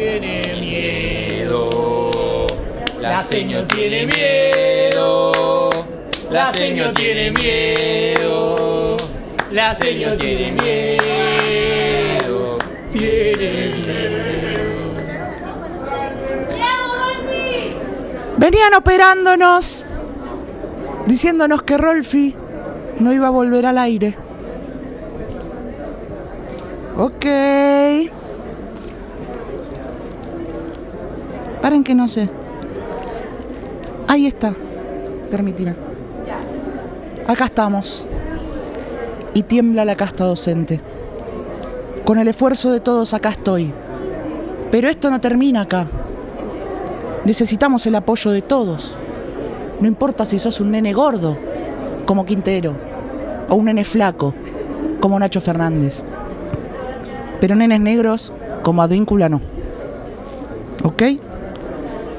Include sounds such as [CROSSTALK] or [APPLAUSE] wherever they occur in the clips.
tiene miedo. La señor tiene miedo. La señor tiene miedo. La señor tiene miedo. Tiene miedo. Venían operándonos, diciéndonos que Rolfi no iba a volver al aire. Ok. Que no sé. Ahí está. Permíteme. Acá estamos. Y tiembla la casta docente. Con el esfuerzo de todos acá estoy. Pero esto no termina acá. Necesitamos el apoyo de todos. No importa si sos un nene gordo, como Quintero, o un nene flaco, como Nacho Fernández. Pero nenes negros, como Advíncula, no. ¿Ok?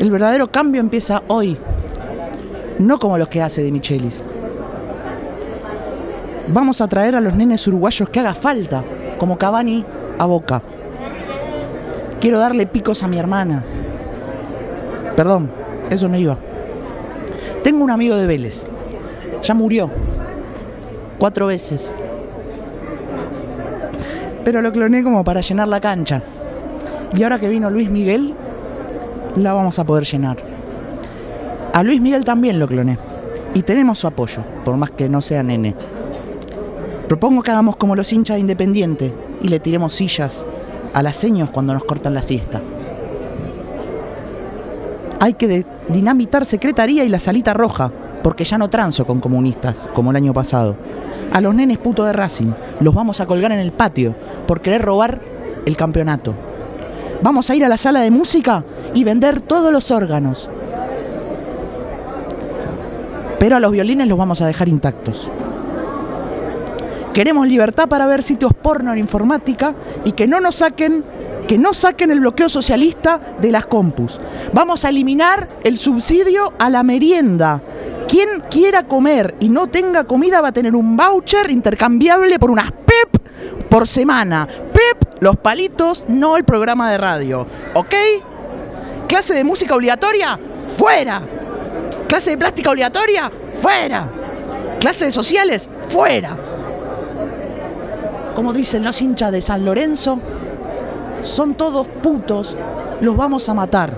El verdadero cambio empieza hoy, no como los que hace de Michelis. Vamos a traer a los nenes uruguayos que haga falta, como Cavani a Boca. Quiero darle picos a mi hermana. Perdón, eso no iba. Tengo un amigo de Vélez. Ya murió. Cuatro veces. Pero lo cloné como para llenar la cancha. Y ahora que vino Luis Miguel, la vamos a poder llenar. A Luis Miguel también lo cloné. Y tenemos su apoyo, por más que no sea nene. Propongo que hagamos como los hinchas de Independiente y le tiremos sillas a las seños cuando nos cortan la siesta. Hay que dinamitar Secretaría y la Salita Roja, porque ya no transo con comunistas, como el año pasado. A los nenes puto de Racing los vamos a colgar en el patio por querer robar el campeonato. Vamos a ir a la sala de música y vender todos los órganos. Pero a los violines los vamos a dejar intactos. Queremos libertad para ver sitios porno en informática y que no nos saquen que no saquen el bloqueo socialista de las compus. Vamos a eliminar el subsidio a la merienda. Quien quiera comer y no tenga comida va a tener un voucher intercambiable por unas PEP por semana. PEP, los palitos, no el programa de radio. ¿Ok? ¿Clase de música obligatoria? ¡Fuera! ¿Clase de plástica obligatoria? ¡Fuera! ¿Clase de sociales? ¡Fuera! Como dicen los hinchas de San Lorenzo, son todos putos, los vamos a matar.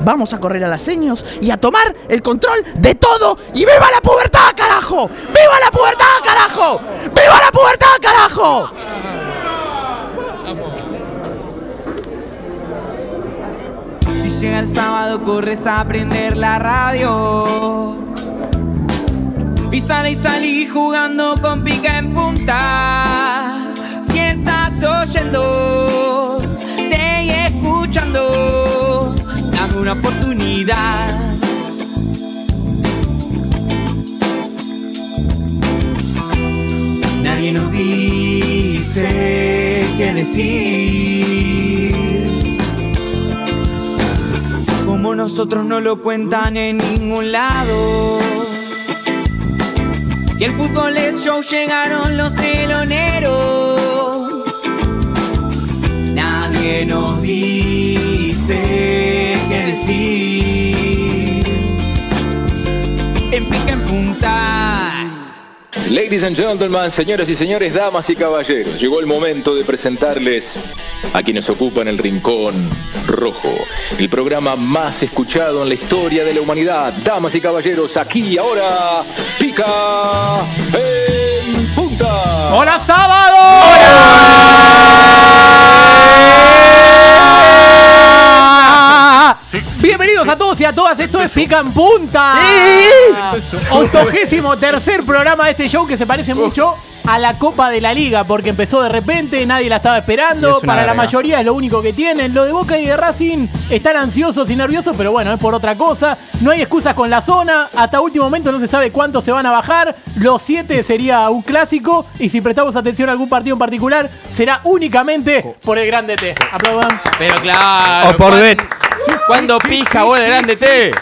Vamos a correr a las seños y a tomar el control de todo. ¡Y viva la pubertad, carajo! ¡Viva la pubertad, carajo! ¡Viva la pubertad, carajo! Llega el sábado, corres a prender la radio. Y sale y salí jugando con pica en punta. Si estás oyendo, sigue escuchando. Dame una oportunidad. Nadie nos dice qué decir. Como nosotros no lo cuentan en ningún lado. Si el fútbol es show, llegaron los teloneros. Nadie nos dice qué decir. En en punta. Ladies and gentlemen, señoras y señores, damas y caballeros, llegó el momento de presentarles a quienes ocupan el Rincón Rojo, el programa más escuchado en la historia de la humanidad. Damas y caballeros, aquí ahora, pica en punta. ¡Hola, sábado! Bienvenidos a todos y a todas, esto es Pica en Punta. Octogésimo tercer programa de este show que se parece mucho a la Copa de la Liga, porque empezó de repente, nadie la estaba esperando, Es una para la mayoría es lo único que tienen. Lo de Boca y de Racing están ansiosos y nerviosos, pero bueno, es por otra cosa. No hay excusas con la zona, hasta último momento no se sabe cuántos se van a bajar. Los siete sería un clásico, y si prestamos atención a algún partido en particular, será únicamente por el Grande T. Aplaudan. Pero claro. O por ¿cuán- Bet. ¿Cuándo pija vos de grande T?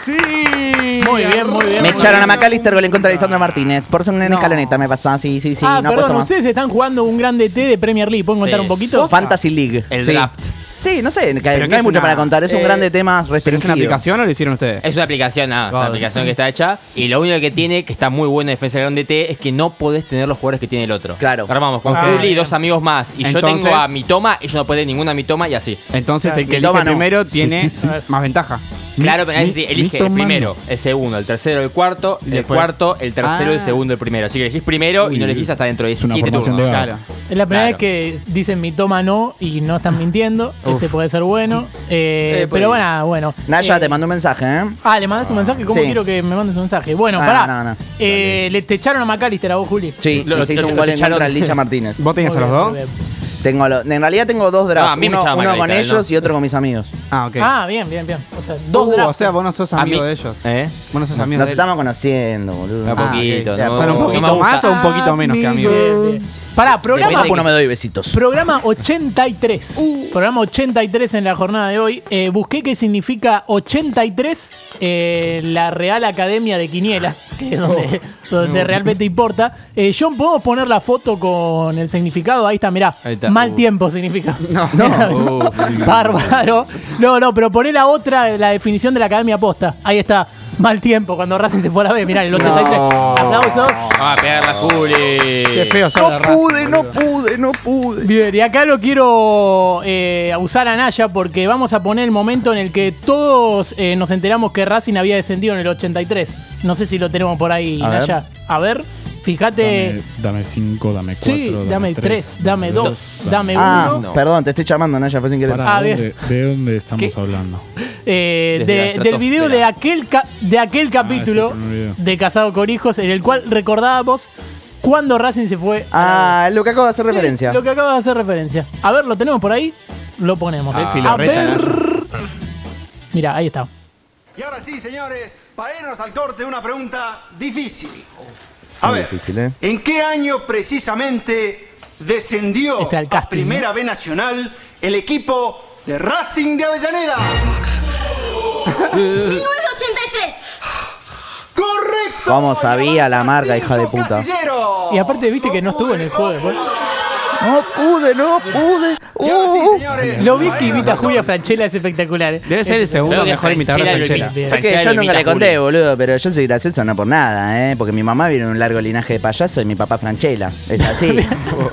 Muy bien, muy bien. Me muy echaron a. McAllister gol en contra de Lisandro Martínez. Por ser un nene escaloneta me pasó. Sí, sí, sí. ah, no perdón, ustedes están jugando un grande T de Premier League. ¿Pueden contar Sí. un poquito? Fantasy League. El sí. draft. Sí, no sé, que- ¿Pero no hay mucho una- para contar. Es un eh, grande tema ¿Pero restringido. es una aplicación o lo hicieron ustedes? Es una aplicación, nada, es una aplicación que está hecha. Y lo único que tiene, que está muy buena en Defensa del Grande T, es que no podés tener los jugadores que tiene el otro. Claro. Armamos con Ok. Juli y dos amigos más. Y yo tengo a mi toma, ellos no pueden ninguna a mi toma y así. Entonces el que elige no. primero tiene sí, sí. más ventaja. Claro, pero mi- elige el primero, el segundo, el tercero, el cuarto, el después- cuarto, el tercero, el Ah. segundo, el primero. Así que elegís primero y no elegís hasta dentro de es una siete turnos. de Claro. Es la primera Claro. vez que dicen mi toma no y no están mintiendo. Ese puede ser bueno. Eh, Eh, pero bueno, bueno. Naya, Eh, te mandó un mensaje, ¿eh? Ah, ¿le mandaste un mensaje? ¿Cómo Sí. quiero que me mandes un mensaje? Bueno, Ah, pará. no, no. Eh, le te echaron a McAllister a vos, Juli. Sí, Lo- se hizo lo- un gol en echaron. contra Licha Martínez. ¿Vos tenías a los dos? Tengo lo- en realidad tengo dos drafts. No, a mí me uno con Margarita, ellos ¿no? y otro con mis amigos. Ah, ok. Ah, bien, bien, bien. O sea, dos Uh, drafts. O sea, vos no sos A amigo mí- de ellos. ¿Eh? Vos no sos amigo Nos de él. estamos conociendo, boludo. Un Ah, poquito. ok. no- ¿Son un no me poquito gusta. más o un poquito menos que amigos? Bien, bien. Pará, programa, Depende Papu no me doy besitos. programa 83. Programa 83 en la jornada de hoy. Eh, busqué qué significa 83 eh, la Real Academia de Quiniela, que es donde, [LAUGHS] donde realmente importa. Eh, John, ¿podemos poner la foto con el significado? Ahí está, mirá. Ahí está. Mal Uh. tiempo significa. [LAUGHS] No, [LAUGHS] Uh, Bárbaro. No, no, pero poné la otra, la definición de la Academia Posta. Ahí está. Mal tiempo, cuando Racing se fue a la B. Mirá, el 83. No. Aplausos. Vamos a pegarla, Juli. Qué feo ser de No Racing, pude, no boludo. pude, no pude. Bien, y acá lo quiero eh, usar a Naya porque vamos a poner el momento en el que todos eh, nos enteramos que Racing había descendido en el 83. No sé si lo tenemos por ahí, A ver. Naya. A ver, fíjate. Dame 5, dame 4. Sí, dame 3, dame 2, dame Ah, 1. No. perdón, te estoy llamando, Naya, fue sin querer. Ah, ¿de, dónde, ¿De dónde estamos ¿Qué? hablando? Eh, de- del video de aquel, ca- de aquel capítulo primer video. de Casado con Hijos en el cual recordábamos cuando Racing se fue. a Ah, lo que acabo de hacer Sí, referencia. Lo que acabas de hacer referencia. A ver, ¿lo tenemos por ahí? Lo ponemos. Ah, a ver. Mira, ahí está. Y ahora sí, señores, para irnos al corte, una pregunta difícil. A Muy ver, difícil, ¿eh? ¿en qué año precisamente descendió Este al a casting, Primera B Nacional el equipo de Racing de Avellaneda? [LAUGHS] 1983. ¡Correcto! ¿Cómo sabía la marca, hija de puta? Casillero. Y aparte, viste que no estuvo en el juego después. No pude, no pude. Uh, señores, Lo vi que imita a Julia. Franchella, es espectacular. Debe ser el segundo mejor imitador de Franchella. Es que yo nunca le conté, boludo, pero yo soy gracioso no por nada, ¿eh? Porque mi mamá viene de un largo linaje de payaso y mi papá Franchella. Es así.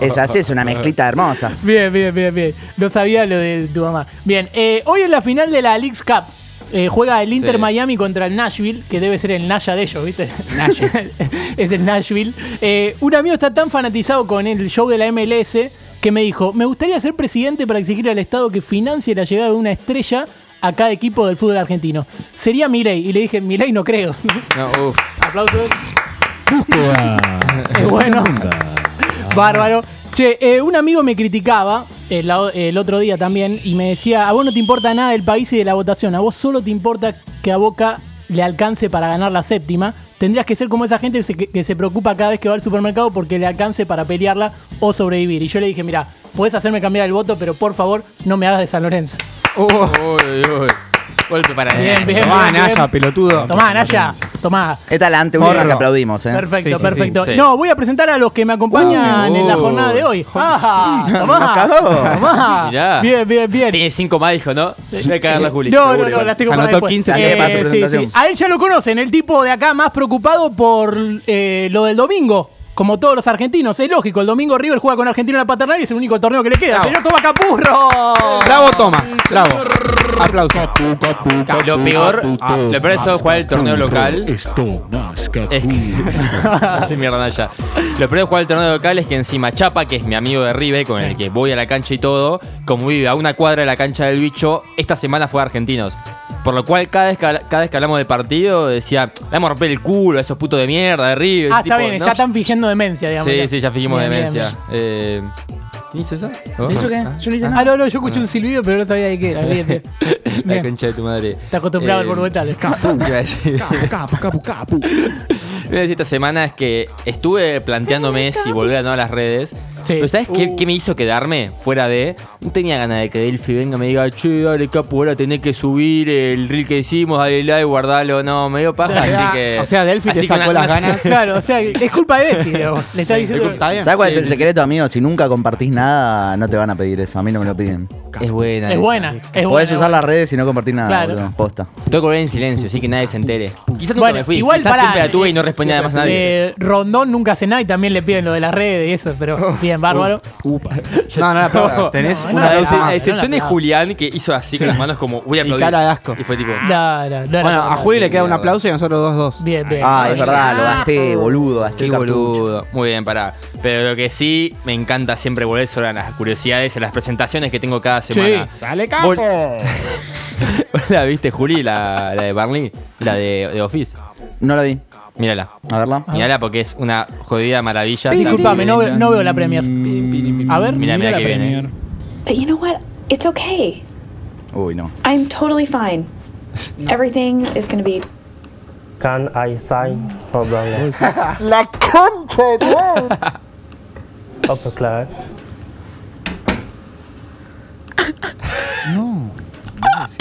es así, es una mezclita hermosa. Bien, bien, bien, bien. No sabía lo de tu mamá. Bien, eh, hoy en la final de la Leagues Cup. Eh, juega el Inter Sí. Miami contra el Nashville, que debe ser el Naya de ellos, ¿viste? [LAUGHS] es el Nashville. Eh, un amigo está tan fanatizado con el show de la MLS que me dijo: Me gustaría ser presidente para exigir al Estado que financie la llegada de una estrella a cada equipo del fútbol argentino. Sería Milei. Y le dije: Milei no creo. [LAUGHS] No, uf. Aplausos. Es bueno. Bárbaro. Che, eh, un amigo me criticaba el, otro día también y me decía, a vos no te importa nada del país y de la votación, a vos solo te importa que a Boca le alcance para ganar la séptima. Tendrías que ser como esa gente que se, preocupa cada vez que va al supermercado porque le alcance para pelearla o sobrevivir. Y yo le dije, mira, podés hacerme cambiar el voto, pero por favor no me hagas de San Lorenzo. Uy, uy. Golpe para Bien, Naya. bien. Tomá, Naya, pelotudo. Tomá, Naya, tomá. Esta es la anteúltima que aplaudimos, ¿eh? Perfecto, Sí, sí, perfecto. sí. No, voy a presentar a los que me acompañan Uh, en la jornada de hoy. Ah, nos tomá, cagó. tomá. Mirá. Bien, bien, bien. Tiene cinco más, dijo, ¿no? Voy a cagar la Juli. No, no, seguro. no, las tengo Se para anotó después. 15 antes de pasar su sí, presentación. sí. A él ya lo conocen, el tipo de acá más preocupado por eh, lo del domingo. Como todos los argentinos, es lógico. El domingo River juega con Argentina en la paternal y es el único torneo que le queda. Bravo. Señor Tomás Capurro. Bravo, Tomás. Bravo. Aplausos. Lo peor, lo peor es jugar el torneo local. Esto más. [LAUGHS] Hace mierda Naya. Lo peor de jugar el torneo local es que encima Chapa, que es mi amigo de River, con el que voy a la cancha y todo, como vive a una cuadra de la cancha del bicho, esta semana fue a Argentinos. Por lo cual, cada vez que, cada vez que hablamos de partido, decía, le vamos a romper el culo a esos putos de mierda de River. Ah, está tipo, bien, ¿no? ya están fingiendo demencia, digamos. Sí, sí, ya fijimos Bien, bien, demencia. Eh, ¿Quién hizo eso? ¿Vos? ¿Eso qué? Yo no hice Ah, nada. no, no, yo escuché un silbido, pero no sabía de qué era. Bien, bien. [LAUGHS] La concha de tu madre. Está acostumbrado al Eh, monumental. ¿Qué [LAUGHS] iba a decir? Capu, capu, capu. Lo [LAUGHS] que iba a decir esta semana es que estuve planteándome si volver a no a las redes Sí. Pero ¿sabes qué, qué me hizo quedarme fuera de? No tenía ganas de que Delphi venga y me diga, che, dale capo, ahora tenés que subir el reel que hicimos, dale like, guardalo. No, me dio paja, así que. O sea, Delphi te sacó las ganas. [LAUGHS] Claro, o sea, es culpa de Delphi, digamos. Le está diciendo. ¿Sabes cuál es el secreto, amigo? Si nunca compartís nada, no te van a pedir eso. A mí no me lo piden. Es buena. Es esa. buena, es buena. Podés usar las redes y no compartir nada, Claro. boludo. Posta. Tengo que volver en silencio, así que nadie se entere. Quizás nunca Bueno, me fui. igual Quizás pará, siempre la tuve y no eh, respondía además a nadie. Eh, Rondón nunca hace nada y también le piden lo de las redes y eso, pero bien, bárbaro. [LAUGHS] No, no, no, tenés no, una no, cosa excepción- no, a excepción de. Julián, que hizo así con las manos como voy a Y aplaudir. cara de asco. Y fue tipo. No, no, Bueno, a Juli le queda un aplauso y a nosotros dos, dos. Bien, bien. Ah, es verdad, lo gasté, boludo. Gasté Qué boludo. Muy bien, pará. Pero lo que sí me encanta siempre volver sobre las curiosidades, en las presentaciones que tengo cada semana. ¡Sale Vol- [LAUGHS] ¿La viste, Juli? La, la de Barney, la de, de Office. No lo vi. Mírala. A verla. Mírala porque es una jodida maravilla. Disculpame, no, ve- no veo la Premier. A ver, Mira, mira la que viene. Premier. But you know what? It's okay. Uy, no. I'm totally fine. [LAUGHS] Everything is going to be Can I sign for Bangla? [LAUGHS] La concha de [LAUGHS] Upper class.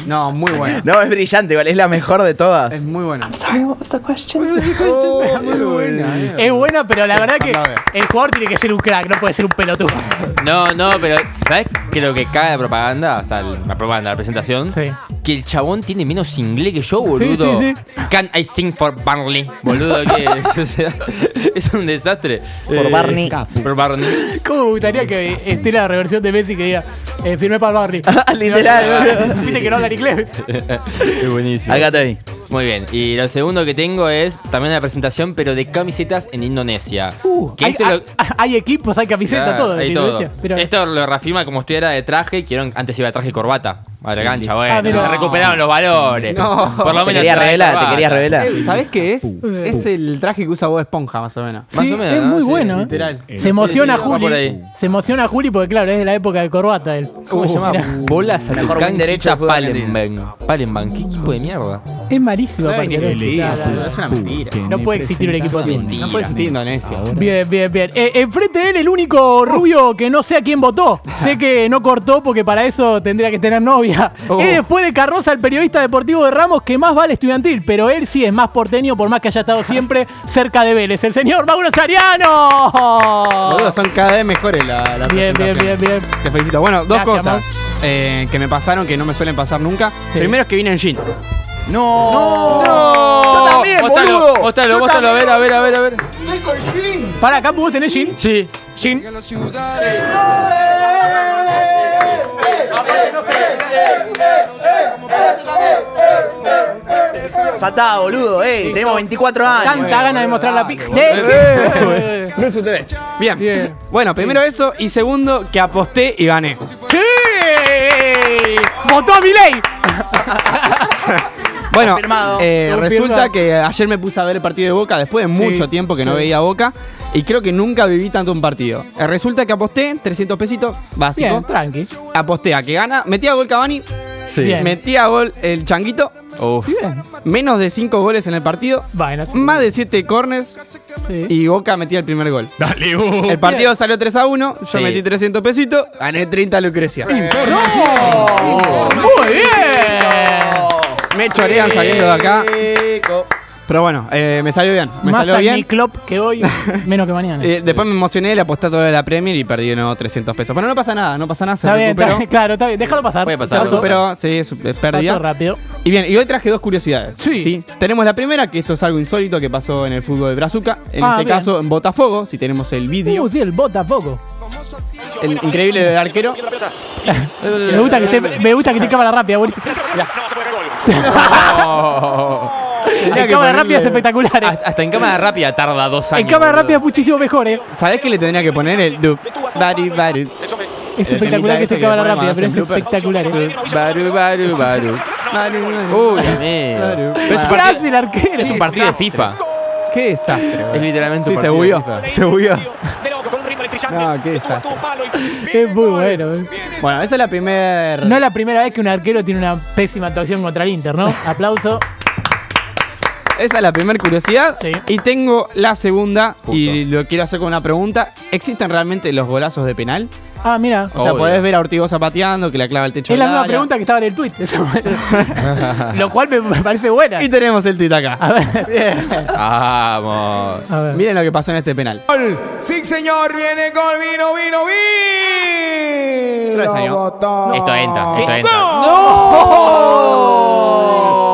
No, muy buena. No, es brillante, igual. Es la mejor de todas. Es muy buena. I'm sorry, what was the question? muy buena. Es buena, pero la verdad que el jugador tiene que ser un crack, no puede ser un pelotudo. No, no, pero ¿sabes qué es lo que cae la propaganda? O sea, la propaganda, la presentación. Sí. Que el chabón tiene menos inglés que yo, boludo. sí, Can I sing for Barney? Boludo, ¿qué es? [LAUGHS] O sea, es un desastre. Por Barney. Por Barney. ¿Cómo me gustaría que esté la reversión de Messi que diga, eh, firmé para el Barry? [LAUGHS] Literal, [LAUGHS] boludo. Viste que no hablan inglés. [LAUGHS] es buenísimo. Acá vi. Muy bien. Y lo segundo que tengo es también una presentación, pero de camisetas en Indonesia. que hay, esto lo- hay- hay equipos, hay camisetas, Claro, todo. de hay Indonesia. todo. Pero- Esto lo reafirma como estuviera de traje. Quiero, antes iba de traje y corbata. A la cancha, bueno. Ah, mira. se recuperaron los valores. No. Por lo Te menos quería va de revelar, te quería revelar. Eh, ¿Sabés qué es? Es el traje que usa Bob Esponja, más o menos. Más o menos, es ¿no? muy Sí, bueno. ¿eh? literal. Se emociona sí, va por Juli. ahí. Se emociona Juli porque, claro, es de la época de corbata. Él. ¿Cómo se llama? Bolas Mejor del fútbol argentino. Palembang. Palembang, ¿qué equipo de mierda? Es malísimo. ¿no? es una mentira. No puede existir un equipo así. Mentira. No puede existir Indonesia. Bien, bien, bien. Eh, enfrente de él, el único rubio que no sé a quién votó. Sé que no cortó porque para eso tendría que tener Oh. Es después de Carroza, el periodista deportivo de Ramos que más vale estudiantil, pero él sí es más porteño por más que haya estado siempre [LAUGHS] cerca de Vélez. El señor Mauro Chariano. Boludo, son cada vez mejores la, la Bien, bien, bien, bien. Te felicito. Bueno, dos Gracias, cosas eh, que me pasaron que no me suelen pasar nunca. Sí. Primero es que vine en jean. No. ¡No! Yo también, Móstralo, boludo. Móstralo, Yo móstralo, a ver, a ver, a ver, a ver. Para acá, ¿vos tenés Jean? Sí. Jean. Ya está, boludo, eh. Tenemos 24 años. Tanta gana de mostrar la pija. No es TV. Bien. Bien. Bueno, primero eso. Y segundo, que aposté y gané. ¡Sí! ¡Votó a! [LAUGHS] Bueno, Confirmado. eh, Confirmado. resulta que ayer me puse a ver el partido de Boca después de Sí, mucho tiempo que no veía Boca. Y creo que nunca viví tanto un partido. Eh, resulta que aposté 300 pesitos, básico. Bien, tranqui. Aposté a que gana. Metí a gol Cavani. Sí. Bien. Metí a gol el Changuito. Uf. Bien. Menos de 5 goles en el partido. Bueno, Más de 7 corners. sí. Y Boca metía el primer gol. Dale, El partido salió 3 a 1. Yo Sí. metí 300 pesitos. Gané 30 Lucrecia. ¡No! ¡Muy bien! Me chorean saliendo de acá. Pero bueno, eh, me salió bien. Me Más salió al bien. mi club que hoy, [LAUGHS] menos que mañana. Eh, después me emocioné, le aposté a todo de la Premier y perdí nuevo 300 pesos. Pero no pasa nada, no pasa nada. Se está bien, recuperó. está bien, claro, está bien. Déjalo pasar. Puede pasar, Se puede recuperó, sí, es, es pérdida. pasó rápido. Y bien, y hoy traje dos curiosidades. Sí. Tenemos la primera, que esto es algo insólito que pasó en el fútbol de Brazuca. En Ah, este bien. caso, en Botafogo, si tenemos el vídeo. Uh, sí, el bota poco. el increíble arquero. [LAUGHS] Me gusta que esté, me gusta que esté cámara rápida, buenísimo. Tenía [LAUGHS] En cámara rápida es espectacular. eh. Hasta, en cámara rápida tarda dos años. En cámara boludo. rápida es muchísimo mejor, eh. ¿Sabés qué le tendría que poner? El. Bari, bari. Es espectacular que que cámara rápida, pero es espectacular, eh. Baru, baru, baru. Uy, amigo. Es un ¿Qué hace partido, el arquero? es un partido de FIFA. Qué desastre. Es literalmente un Sí, se. FIFA. Se bugueó. No, qué desastre. Es muy bueno. Bueno, esa es la primera. No es la primera vez que un arquero tiene una pésima actuación contra el Inter, ¿no? Aplauso. Esa es la primera curiosidad. Sí. Y tengo la segunda, y lo quiero hacer con una pregunta. ¿Existen realmente los golazos de penal? Ah, mira. O sea, Obvio. podés ver a Ortigosa pateando, que la clava el techo. Es del la misma área. pregunta que estaba en el tweet. [LAUGHS] Lo cual me, me parece buena. Y tenemos el tuit acá. A ver, bien. Vamos. A ver. Miren lo que pasó en este penal. Sí, señor, viene con vino, vino, vino. Lo enseñó. Esto entra, esto entra. Relato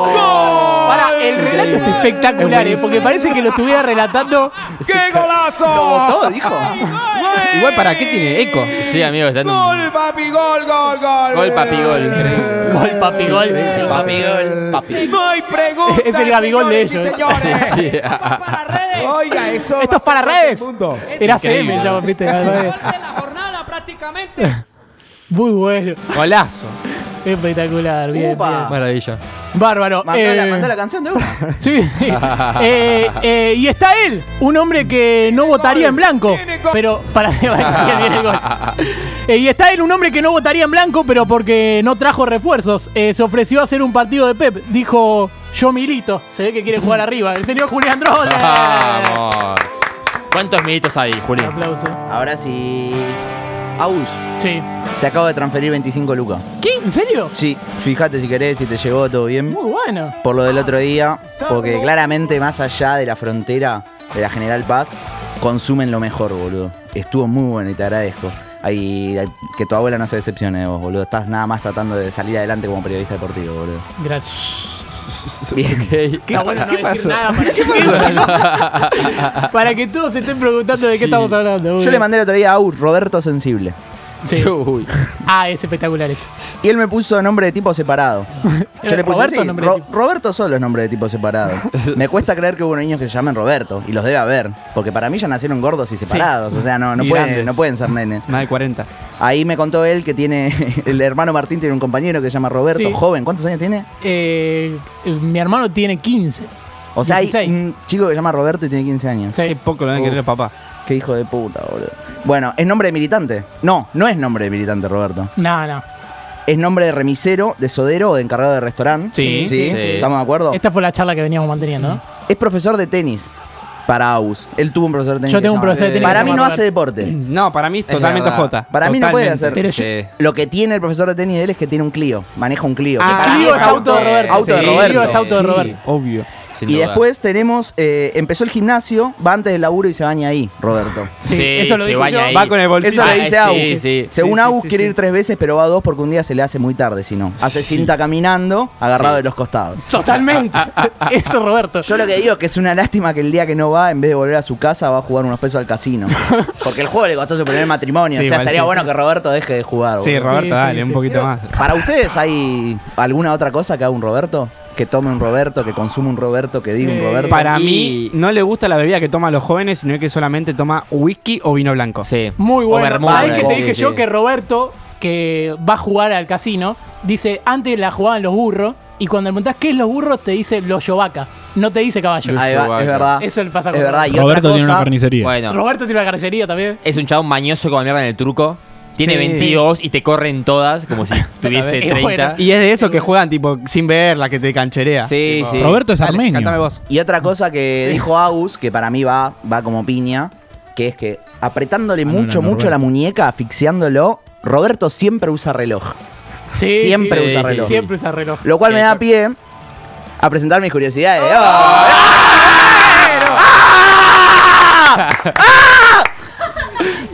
es espectacular, ¿eh? porque parece que lo estuviera relatando. [LAUGHS] ¡Qué golazo! Lo votó, dijo. Igual, ¿para qué tiene eco? Sí, amigo, está en un Gol, papi, gol, gol, gol. gol, papi, gol. Gol, papi, gol. Papi, gol. Papi. No hay preguntas. Es el Gabigol de señores y ellos, ¿eh? señores. Sí. Oiga, eso. Esto va es para a ser redes. Era CM, ya, viste. [LAUGHS] Muy bueno. Golazo. Espectacular, bien, bien. Maravilla. Bárbaro. Mandó, la, Eh, mandó la canción de uno. [LAUGHS] Sí. Eh, eh, y está él, un hombre que no votaría en blanco. Viene gol. Pero para [LAUGHS] sí, viene el gol. Eh, y está él, un hombre que no votaría en blanco, pero porque no trajo refuerzos. Eh, se ofreció a hacer un partido de Pep. Dijo, yo milito. Se ve que quiere jugar arriba. El señor Julián Drole. Vamos. ¿Cuántos minutos hay, Juli? Un aplauso. Ahora sí. Aus, Sí. te acabo de transferir 25 lucas. ¿Qué? ¿En serio? Sí, fíjate si querés, si te llegó todo bien. Muy bueno. Por lo del otro día, porque claramente más allá de la frontera de la General Paz, consumen lo mejor, boludo. Estuvo muy bueno y te agradezco. Ay, que tu abuela no se decepcione de vos, boludo. Estás nada más tratando de salir adelante como periodista deportivo, boludo. Gracias. [LAUGHS] Bien. Está bueno no decir nada para que, [LAUGHS] para que todos se estén preguntando de qué estamos hablando. Yo le mandé el otro día a Roberto Sensible. Sí. Ah, es espectacular. Y él me puso nombre de tipo separado. Yo le puse ¿Roberto o así, nombre de Ro- tipo? Roberto solo es nombre de tipo separado. Me cuesta creer que hubo niños que se llamen Roberto. Y los debe haber. Porque para mí ya nacieron gordos y separados. O sea, no, no, Y pueden, grandes. no pueden ser nenes. Más de 40. Ahí me contó él que tiene. [LAUGHS] El hermano Martín tiene un compañero que se llama Roberto, Sí. joven. ¿Cuántos años tiene? Eh, eh, mi hermano tiene 15. O sea, hay 16. un chico que se llama Roberto y tiene 15 años. Sí. Qué poco lo deben querer el papá. Qué hijo de puta, boludo. Bueno, ¿es nombre de militante? No, no es nombre de militante, Roberto. No, no. Es nombre de remisero, de sodero o de encargado de restaurante. Sí, sí. sí. ¿Estamos de acuerdo? Esta fue la charla que veníamos manteniendo, ¿no? Es profesor de tenis para AUS. Él tuvo un profesor de tenis. Yo tengo un profesor de tenis Para mí no hace deporte. No, para mí es totalmente. J. Para mí no puede hacer. Pero yo- Lo que tiene el profesor de tenis de él es que tiene un Clio. Maneja un Clio. que Ah, para mí Clio es auto de Roberto. Auto de Sí, Roberto. Clio es auto de Roberto. obvio. Sin Y duda. después tenemos, eh, empezó el gimnasio, va antes del laburo y se baña ahí, Roberto. Sí, eso lo se baña yo. ahí. Va con el bolsillo. Eso Ah, le dice sí, Agus. sí. Según Sí, sí, Agus sí, quiere sí. ir tres veces, pero va dos porque un día se le hace muy tarde, si no. Hace cinta caminando, agarrado Sí. de los costados. Totalmente. Eso es Roberto. Yo lo que digo es que es una lástima que el día que no va, en vez de volver a su casa, va a jugar unos pesos al casino. [LAUGHS] Porque el juego le costó su primer matrimonio. Sí, o sea, estaría sí, bueno sí. que Roberto deje de jugar. Sí, boludo. Roberto, Sí, dale, sí, un sí. poquito más. ¿Para ustedes hay alguna otra cosa que haga un Roberto? Que tome un Roberto, que consume un Roberto, que diga un Roberto. Para Y- mí, no le gusta la bebida que toman los jóvenes, sino que solamente toma whisky o vino blanco. Sí. Muy bueno. ¿Sabés qué te dije sí. yo? Que Roberto, que va a jugar al casino, dice, antes la jugaban los burros, y cuando le preguntás qué es los burros, te dice los yovaca. No te dice caballo. Ahí va, es verdad. Eso le pasa Es con verdad. Y Roberto otra tiene una carnicería. Bueno, Roberto tiene una carnicería también. es un chabón mañoso como mierda en el truco. Tiene Sí. 22 y te corren todas como si [LAUGHS] [LAUGHS] tuviese Es 30. bueno. Y es de esos que juegan tipo sin ver la que te cancherea. Sí, Tipo, sí. Roberto es armenio. Cántame vos. Y otra cosa que dijo Agus, que para mí va, va como piña, que es que apretándole Ah, mucho, no, no, mucho la muñeca, asfixiándolo, Roberto siempre usa reloj. Sí, Siempre sí, usa sí, reloj. Siempre usa reloj. Lo cual me da pie a presentar mis curiosidades. ¡Oh!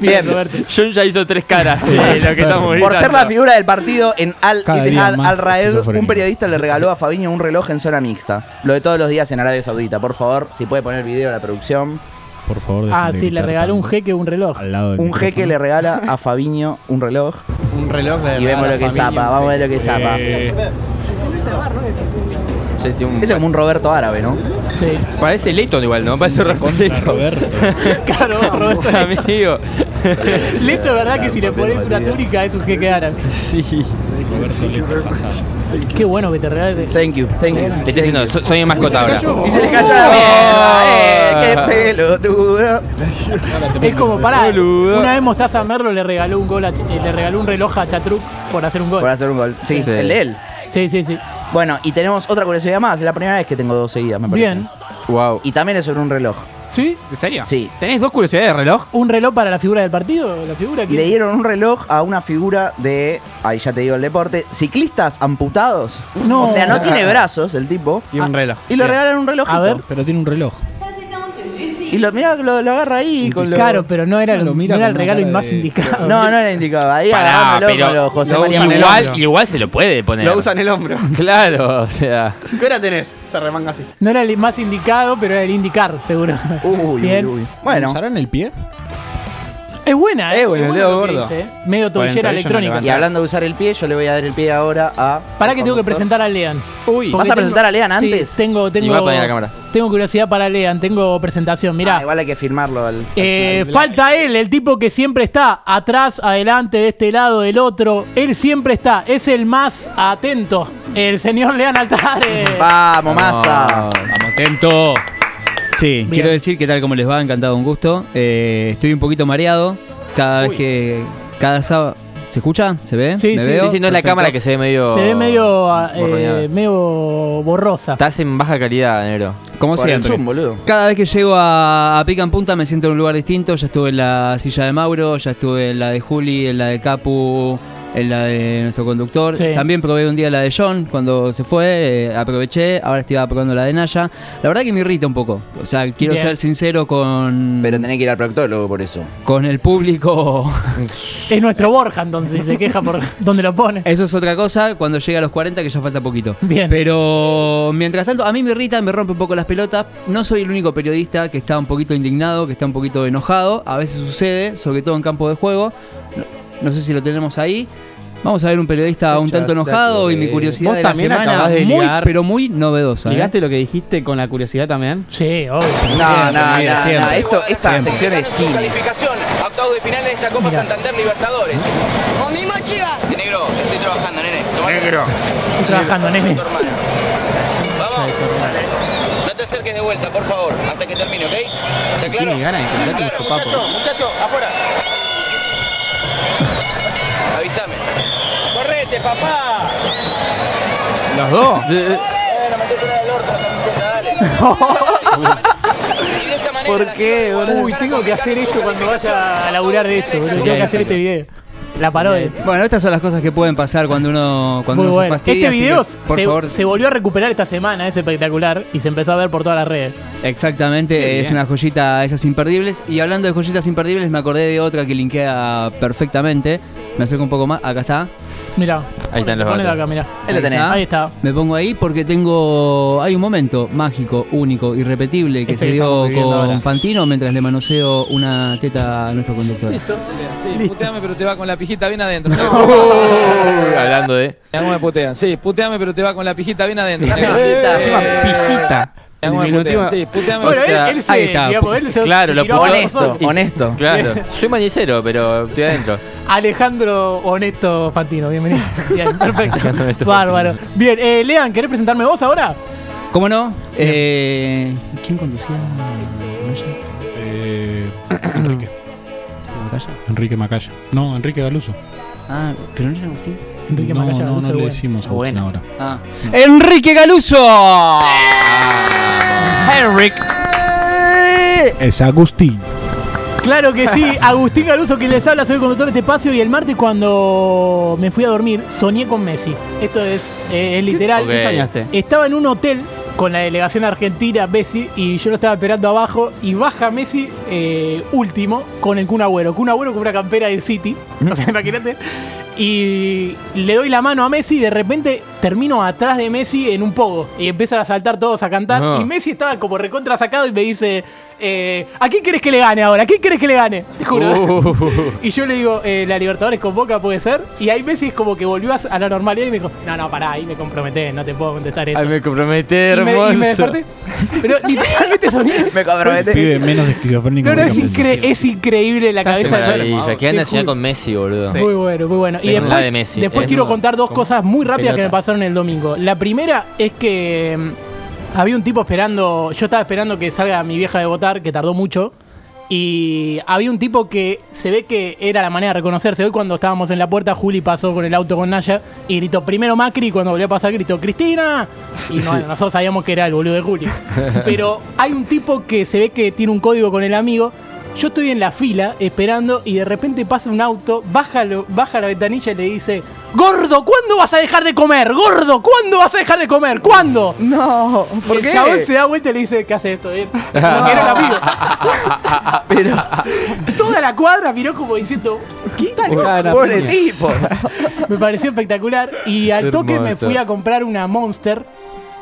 Bien, Roberto. John ya hizo tres caras de lo que estamos Por ser la figura del partido en Al Cada Ittihad día más Al Raed, un periodista le regaló a Fabiño un reloj en zona mixta. Lo de todos los días en Arabia Saudita. Por favor, si puede poner el video de la producción. Por favor. Ah, sí, le regaló un jeque un reloj. Al lado del Un jeque le regala a Fabiño un reloj. Un reloj de Y vemos lo que zapa, vamos a ver lo que zapa. Eh, Sí, tiene un- Ese es como un Roberto árabe, ¿no? Sí. Parece Leighton igual, ¿no? Parece Roberto. Roberto. [LAUGHS] Claro, Roberto. amigo. [LAUGHS] Leto es verdad que si le pones una túnica es un jeque árabe. Sí. Qué bueno que te regale. Thank you, thank you. Le estoy diciendo, so- soy mi mascota ahora. Y se le cayó la mierda, eh, qué pelotudo. Es como para. Boludo. Una vez Mostaza Merlo le regaló un gol eh, le regaló un reloj a Chatruc por hacer un gol. Por hacer un gol. Sí, Sí. el de él. Sí, sí, sí. Bueno, y tenemos otra curiosidad más. Es la primera vez que tengo dos seguidas, me parece. Bien. Wow. Y también es sobre un reloj. ¿Sí? ¿En serio? Sí. ¿Tenés dos curiosidades de reloj? ¿Un reloj para la figura del partido? ¿La figura que Le dieron un reloj a una figura de, ahí ya te digo el deporte, ciclistas amputados. No. O sea, no tiene brazos el tipo. Y un reloj. Y lo Bien. regalan un relojito. A ver. Pero tiene un reloj. Y lo, mirá, lo, lo agarra ahí con lo- Claro, pero no era, el- Claro, mira no era el con una regalo cara más de- indicado. No, no era indicado. Ahí Pará, agarrándolo pero con los José lo María usan el Mujica. igual, igual se lo puede poner. Lo usan el hombro. [LAUGHS] Claro, o sea. ¿Qué hora tenés? Se remanga así. No era el más indicado, pero era el indicar, seguro. Uy, Bien. uy, uy. Bueno, ¿Usarán el pie? Es buena, ¿eh? Es bueno, el dedo lo que gordo. dice, ¿eh? Medio Bueno, tobillera entonces yo no electrónica. levanto. y hablando de usar el pie, yo le voy a dar el pie ahora a. Para que tengo que conductor. presentar a Lean. Uy. ¿Vas a presentar a Lean Sí, antes? tengo, tengo, Igual poner la cámara. tengo curiosidad para Lean, tengo presentación. Mirá, Ah, igual hay que firmarlo al. eh, falta él, el tipo que siempre está atrás, adelante, de este lado, del otro. Él siempre está, es el más atento. El señor Lean Altares. Vamos, masa. Vamos, atento. Sí, Bien. quiero decir que tal como les va, encantado, un gusto. Eh, estoy un poquito mareado. Cada vez que. Cada sábado. ¿Se escucha? ¿Se ve? Sí, ¿Me sí, veo? Sí, sí, no es la cámara que se ve medio. Se ve medio, ah, eh, medio borrosa. Estás en baja calidad, negro. Como Por el siempre. Zoom, boludo. Cada vez que llego a, a Pica en Punta me siento en un lugar distinto. Ya estuve en la silla de Mauro, ya estuve en la de Juli, en la de Capu, en la de nuestro conductor. Sí. También probé un día la de John cuando se fue, eh, aproveché. Ahora estoy probando la de Naya. La verdad que me irrita un poco. O sea, quiero Bien. ser sincero con, Pero tenés que ir al proctólogo por eso. con el público. Es nuestro Borja, entonces, y se queja por donde lo pone. Eso es otra cosa cuando llega a los 40 que ya falta poquito. Bien. Pero mientras tanto, a mí me irrita, me rompe un poco las pelotas. No soy el único periodista que está un poquito indignado, que está un poquito enojado. A veces sucede, sobre todo en campo de juego. No, sé si lo tenemos ahí. Vamos a ver un periodista un tanto enojado y mi curiosidad de la también semana de muy, ligar- pero muy novedosa. ¿eh? ¿Ligaste lo que dijiste con la curiosidad también? Sí, obvio. No, no, mira, no, siempre. no. Esto, esta Siempre. sección es cine. Clasificación, octavos de final de esta Copa Mira. Santander Libertadores. ¡Con mi mochiva! Negro, estoy trabajando, nene. Negro. Estoy trabajando, nene. Vamos. No te acerques de vuelta, por favor, hasta que termine, ¿ok? ¿Está claro? Tiene ganas de que Claro, un sopapo. Muchacho, muchacho, afuera. Avísame. ¡Correte, papá! Los dos. De [LAUGHS] ¿Por qué, boludo? Uy, tengo que hacer esto cuando vaya a laburar de esto. Tengo que hacer este video. La parodia. Bueno, estas son las cosas que pueden pasar cuando uno, cuando uno bueno. se fastidia. Este así video que, por se, favor, se volvió a recuperar esta semana, es espectacular. Y se empezó a ver por todas las redes. Exactamente, Qué es bien. una joyita esas imperdibles. Y hablando de joyitas imperdibles, me acordé de otra que linkea perfectamente. Me acerco un poco más, acá está. Mirá. Ahí están los Ponelo acá, mirá. Ahí lo tenés. está. Ahí está. Me pongo ahí porque tengo. Hay un momento mágico, único, irrepetible que Este se que estamos dio con. Fantino mientras le manoseo una teta a nuestro conductor. Sí, puteame, pero te va con la pijita bien adentro. [LAUGHS] Uh, hablando de. ¿Cómo me putean? Sí, puteame, pero te va con la pijita bien adentro. Encima pijita. Sí, puteame. Bueno, O sea, él, él se, ahí está. digamos, él se Claro, lo Honesto, honesto. Claro. [LAUGHS] Soy manicero, pero estoy adentro. [LAUGHS] Alejandro Honesto Fantino, bienvenido. [LAUGHS] Bien, perfecto. Bárbaro. Bien, eh, Lean, ¿querés presentarme vos ahora? ¿Cómo no? Eh, ¿Quién conducía? Eh, [COUGHS] Enrique. ¿Macaya? Enrique Macaya. No, Enrique Galuso. Ah, pero no era Agustín. Enrique no, Macaya, no, Galuso, no le bueno. decimos a Agustín Bueno. ahora. Ah. ¡Enrique Galuso! Henrik. Es Agustín. Claro que sí, [LAUGHS] Agustín Galuso quien les habla, soy el conductor de este espacio y el martes cuando me fui a dormir soñé con Messi. Esto es, eh, es literal. Ok. ¿Qué soñaste? Estaba en un hotel con la delegación argentina, Messi, y yo lo estaba esperando abajo y baja Messi eh, último con el Kun Agüero. Kun Agüero con una campera del City, [LAUGHS] o sea, imagínate. Y le doy la mano a Messi y de repente termino atrás de Messi en un pogo. Y empiezan a saltar todos a cantar. No. Y Messi estaba como recontra sacado y me dice, eh, ¿a quién querés que le gane ahora? ¿A quién querés que le gane? Te juro. Uh. [LAUGHS] Y yo le digo, eh, la Libertadores con Boca puede ser. Y ahí Messi es como que volvió a, la normalidad y me dijo, no, no, pará, ahí me comprometé, no te puedo contestar esto. Ay, me comprometé, y, me, hermoso. y me desperté. Pero literalmente [LAUGHS] soñé. Me comprometé. Pibe menos esquizofrénico. No, no, es, incre- es increíble la cabeza de. Qué anda cool. con Messi, boludo. Muy bueno, muy bueno. Y la después, de Messi. después Eh, quiero contar dos ¿cómo? cosas muy rápidas que me Pelota. pasaron el domingo. La primera es que mm, había un tipo esperando, yo estaba esperando que salga mi vieja de votar, que tardó mucho. Y había un tipo que se ve que era la manera de reconocerse. Hoy cuando estábamos en la puerta, Juli pasó con el auto con Naya y gritó primero Macri y cuando volvió a pasar gritó Cristina. Y no, Sí. nosotros sabíamos que era el boludo de Juli. [LAUGHS] Pero hay un tipo que se ve que tiene un código con el amigo. Yo estoy en la fila esperando y de repente pasa un auto, baja, lo- baja la ventanilla y le dice, Gordo, ¿cuándo vas a dejar de comer? Gordo, ¿cuándo vas a dejar de comer? ¿Cuándo? No, ¿por el qué? chabón se da vuelta y le dice, ¿qué hace esto? [LAUGHS] bien? Era el amigo. [LAUGHS] Pero. Toda la cuadra miró como diciendo, ¿qué tal? Cara, Pobre tipo. [LAUGHS] Me pareció espectacular. Y al toque me fui a comprar una Monster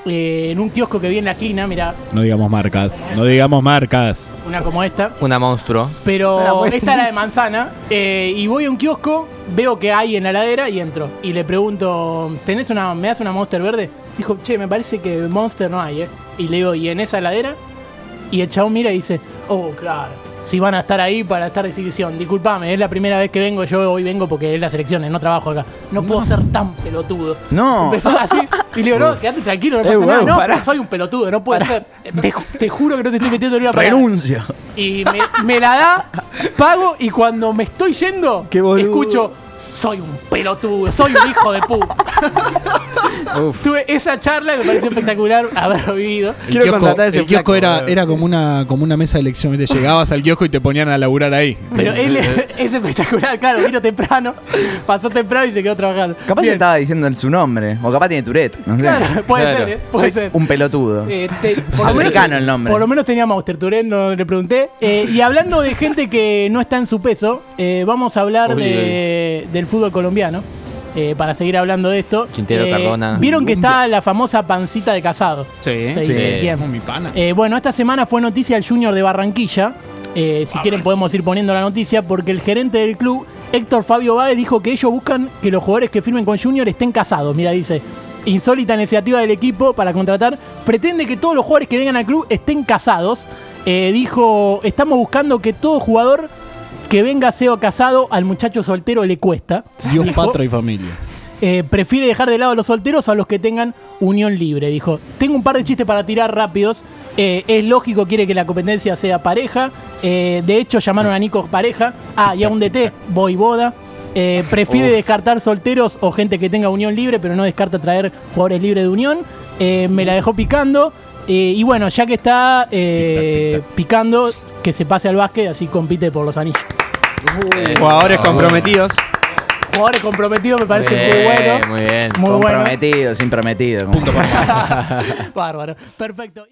eh, en un kiosco que vi en la esquina, mira, No digamos marcas. No digamos marcas. una como esta. Una monstruo. Pero [LAUGHS] esta era de manzana. eh, y voy a un kiosco, veo que hay en la heladera y entro. Y le pregunto, ¿tenés una, ¿me das una Monster verde? Dijo, che, me parece que Monster no hay, ¿eh? Y le digo, ¿y en esa heladera? Y el chabón mira y dice, oh, claro. Si van a estar ahí para estar de exhibición. Disculpame, es la primera vez que vengo. Yo hoy vengo porque es las elecciones, no trabajo acá. No, puedo ser tan pelotudo. No. Empezó así. Y le digo, no, quédate tranquilo, no Eh, pasa nada. huevo, No, soy un pelotudo, no puede ser. Te, ju- te juro que no te estoy metiendo en una parada. Renuncio. Y me, me la da, pago y cuando me estoy yendo, escucho, soy un pelotudo, soy un hijo de puta. Tuve esa charla que me pareció espectacular haberlo vivido. El kiosco, el kiosco era, era como una como una mesa de elección. ¿viste? Llegabas al kiosco y te ponían a laburar ahí. Pero él es espectacular, claro, vino temprano, pasó temprano y se quedó trabajando. Capaz Bien. estaba diciendo su nombre. O capaz tiene Tourette. No sé. Claro, puede ser, ¿eh? Puede Soy ser. Un pelotudo. Eh, te- por, lo menos, Africano el nombre. por lo menos tenía Mauster Touré, no le pregunté. Eh, y hablando de gente que no está en su peso, eh, vamos a hablar de- del fútbol colombiano. Eh, para seguir hablando de esto. Quintero, Eh, Cardona. Vieron que está la famosa pancita de casado. Sí, Se dice, Sí. bien. Como mi pana. Eh, bueno, esta semana fue noticia el Junior de Barranquilla. Eh, si quieren podemos ir poniendo la noticia porque el gerente del club, Héctor Fabio Báez, dijo que ellos buscan que los jugadores que firmen con Junior estén casados. Mira, dice, insólita iniciativa del equipo para contratar. Pretende que todos los jugadores que vengan al club estén casados. Eh, dijo, estamos buscando que todo jugador que venga sea casado, al muchacho soltero le cuesta. Dios, Dijo, patria y familia. eh, prefiere dejar de lado a los solteros o a los que tengan unión libre. Dijo, tengo un par de chistes para tirar rápidos. Eh, es lógico, quiere que la competencia sea pareja. Eh, de hecho, llamaron a Nico pareja. Ah, y a un DT, voy boda. Prefiere Uf. descartar solteros o gente que tenga unión libre, pero no descarta traer jugadores libres de unión. Me la dejó picando. Y bueno, ya que está picando, que se pase al básquet, así compite por los anillos. Jugadores comprometidos. Jugadores comprometidos me parece Bien, muy bueno. Muy bien. Muy bueno. Sin prometido. como- [LAUGHS] Bárbaro. Perfecto.